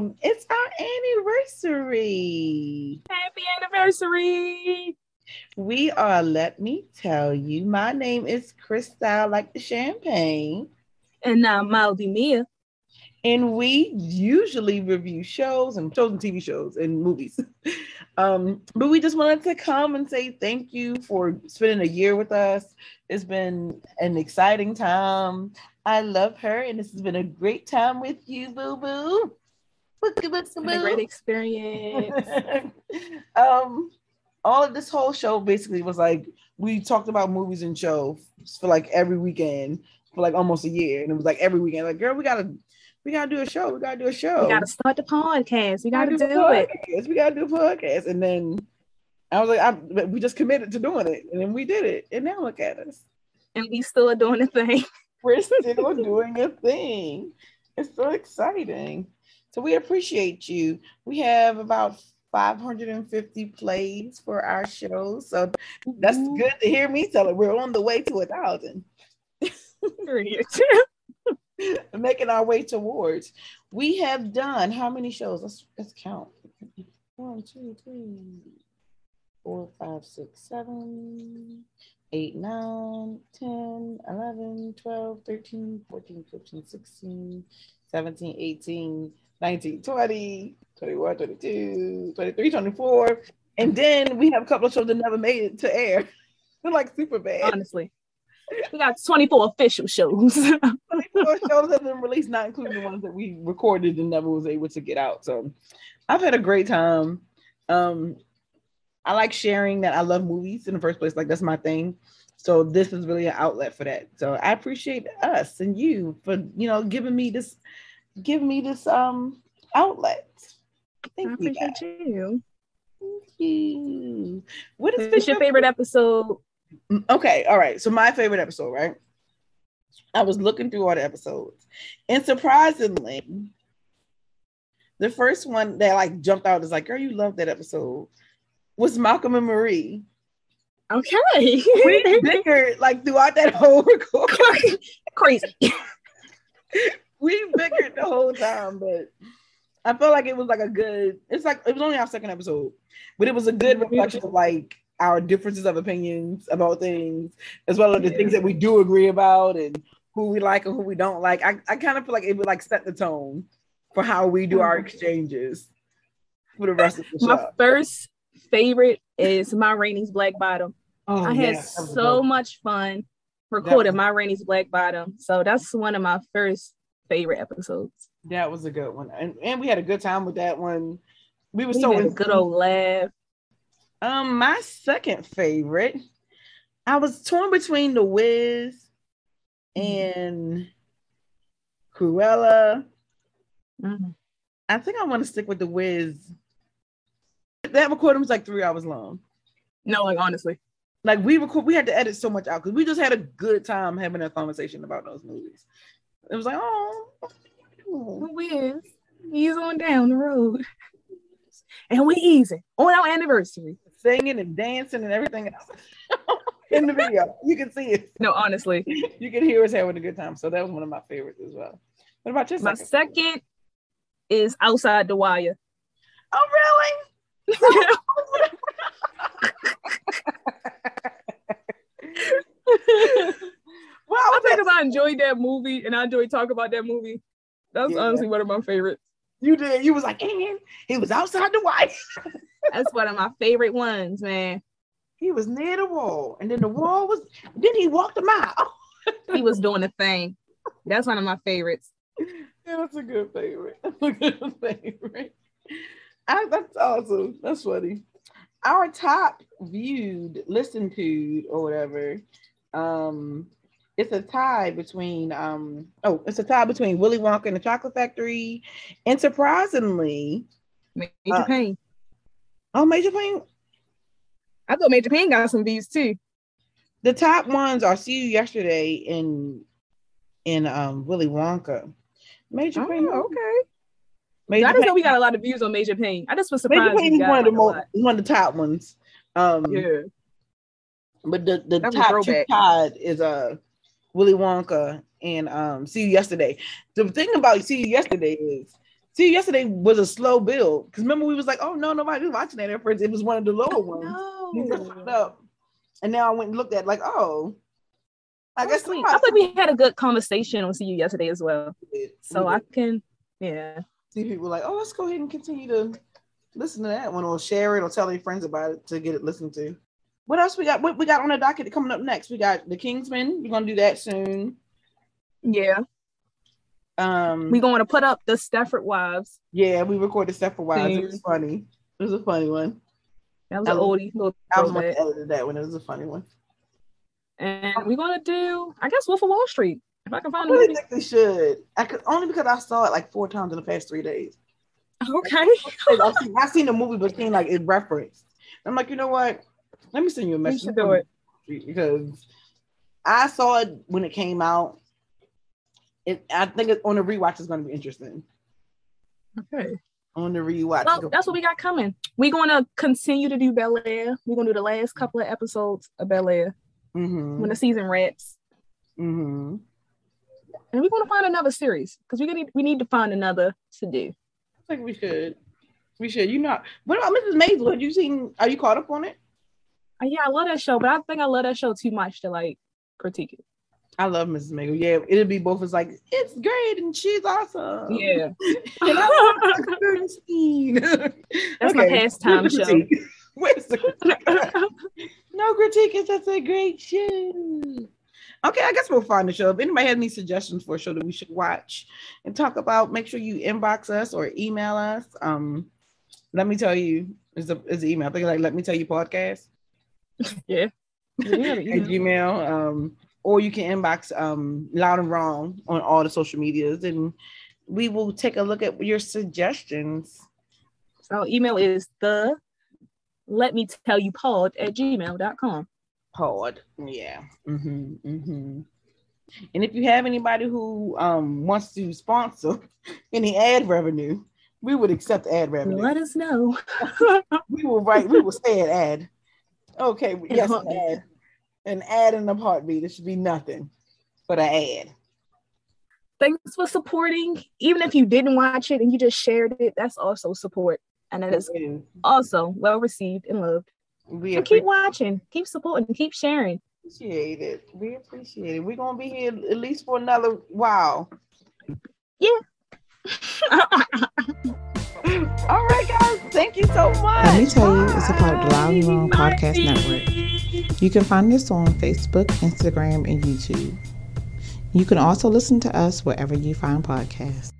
welcome. It's our anniversary. Happy anniversary. We are, let me tell you, my name is Crystal, like the champagne. And now Moldy Mia. And we usually review shows and shows and TV shows and movies. um, but we just wanted to come and say thank you for spending a year with us. It's been an exciting time. I love her, and this has been a great time with you, boo boo. It's been a great experience. um, all of this whole show basically was like we talked about movies and shows for like every weekend for like almost a year, and it was like every weekend, like girl, we gotta we gotta do a show. We gotta do a show. We gotta start the podcast. We gotta, We do, gotta it. We gotta do a podcast. And then I was like, I, we just committed to doing it, and then we did it. And now look at us. And we still are doing a thing. We're still doing a thing. It's so exciting. So we appreciate you. We have about 550 plays for our show. So that's mm-hmm. good to hear me tell it. We're on the way to a thousand. Making our way towards. We have done how many shows? Let's let's count. One, two, three, four, five, six, seven, eight, nine, 10, 11, 12, 13, 14, 15, 16, 17, 18, 19, 20, 21, 22, 23, 24. And then we have a couple of shows that never made it to air. They're like super bad. Honestly. We got 24 official shows. 24 shows have been released, not including the ones that we recorded and never was able to get out. So I've had a great time. Um, I like sharing that I love movies in the first place. Like that's my thing. So this is really an outlet for that. So I appreciate us and you for you know giving me this, giving me this um outlet. I Thank you. guys. you. Thank you. What is What's your favorite episode? Okay, all right. So my favorite episode, right? I was looking through all the episodes, and surprisingly, the first one that like jumped out is like, "Girl, you love that episode." Was Malcolm and Marie? Okay. We bickered like throughout that whole record. Crazy. We bickered the whole time, but I felt like it was like a good. It's like it was only our second episode, but it was a good reflection of like our differences of opinions about things, as well as the Yeah. things that we do agree about and who we like and who we don't like. I, I kind of feel like it would like set the tone for how we do our exchanges for the rest of the show. My first favorite is Ma Rainey's Black Bottom. Oh, I yeah, had that so much fun recording was- Ma Rainey's Black Bottom. So that's one of my first favorite episodes. That was a good one, and and we had a good time with that one. We were We so had a in- good old laugh. Um, my second favorite, I was torn between The Wiz and Cruella. Mhm. I think I want to stick with The Wiz. That recording was like three hours long. No, like honestly. Like we record, we had to edit so much out because we just had a good time having a conversation about those movies. It was like, oh, Wiz, he's on down the road. And we easy on our anniversary. singing and dancing and everything else in the video. You can see it. No, honestly. You can hear us having a good time. So that was one of my favorites as well. What about your My second? second is outside the wire. Oh, really? Well, I I was think at, because I enjoyed that movie and I enjoyed talking about that movie. That's Yeah. honestly one of my favorites. you did. You was like, and he was outside the white. That's one of my favorite ones, man. He was near the wall, and then the wall was. Then he walked a mile. He was doing a thing. That's one of my favorites. Yeah, that's a good favorite. That's a good favorite. I, that's awesome. That's funny. Our top viewed, listened to, or whatever. Um, it's a tie between um. Oh, it's a tie between Willy Wonka and the Chocolate Factory, and surprisingly, Major Uh, Pain. oh, Major Payne. I thought Major Payne got some views too. The top ones are "See You Yesterday" in in um Willy Wonka. Major Oh, Pain. okay. Major I just know we got a lot of views on Major Payne. I just was Major surprised. Pain we is one of the most one of the top ones. Um, Yeah. but the the That's top two tied is uh Willy Wonka and um See You Yesterday. The thing about See You Yesterday is See, You yesterday was a slow build because remember we was like, oh no, nobody was watching that at first. It was one of the lower ones. No. Up. And now I went and looked at like, oh, I guess. I think we had a good conversation on you yesterday as well. did. So We I can, yeah. see people like, oh, let's go ahead and continue to listen to that one or share it or tell your friends about it to get it listened to. What else we got? What we got on the docket coming up next? We got the Kingsman. We're gonna do that soon. Yeah. Um, We're going to put up the Stepford Wives. yeah, we recorded stuff for a while. It was funny. It was a funny one. That was I an oldie little I was one throwback. that edited that one. It was a funny one. And we're to do, I guess, Wolf of Wall Street. If I can find a really think they should. I could only because I saw it like four times in the past three days. Okay. I've seen, I've seen the movie, but seen like it referenced. I'm like, you know what? Let me send you a message should do it. because I saw it when it came out. It, I think it, on the rewatch is going to be interesting. Okay. On the rewatch, Well, that's what we got coming. We're going to continue to do Bel Air. We're going to do the last couple of episodes of Bel Air Mm-hmm. when the season wraps. Mm-hmm. And we're going to find another series because we need we need to find another to do. I think we should. We should. You know, what about Mrs. Maisel? Have you seen? Are you caught up on it? Yeah, I love that show, but I think I love that show too much to like critique it. I love Mrs. Maisel. Yeah, it'll be both. It's like it's great and she's awesome. Yeah. and I love. That's my pastime show. Where's the critique? no critique. It's just a great show. Okay, I guess we'll find the show. If anybody has any suggestions for a show that we should watch and talk about, make sure you inbox us or email us. Um, let me tell you, is the is the email. I think like let me tell you podcast yeah. Yeah, at Gmail. Um, or you can inbox um loud and wrong on all the social medias and we will take a look at your suggestions. So email is the let me tell you pod at gmail.com. Pod. Yeah. hmm hmm And if you have anybody who um wants to sponsor any ad revenue, we would accept ad revenue. Let us know. We will write, we will say an ad. Okay, In yes, an ad. An ad in a heartbeat. It should be nothing but an ad. Thanks for supporting. Even if you didn't watch it and you just shared it, that's also support. And it is also well received and loved. we And keep watching, keep supporting, keep sharing. appreciate it. We appreciate it. We're gonna be here at least for another while. All Thank you so much. Let me tell you, it's a part of the Loud and Wrong. Podcast Network. You can find us on Facebook, Instagram, and YouTube. You can also listen to us wherever you find podcasts.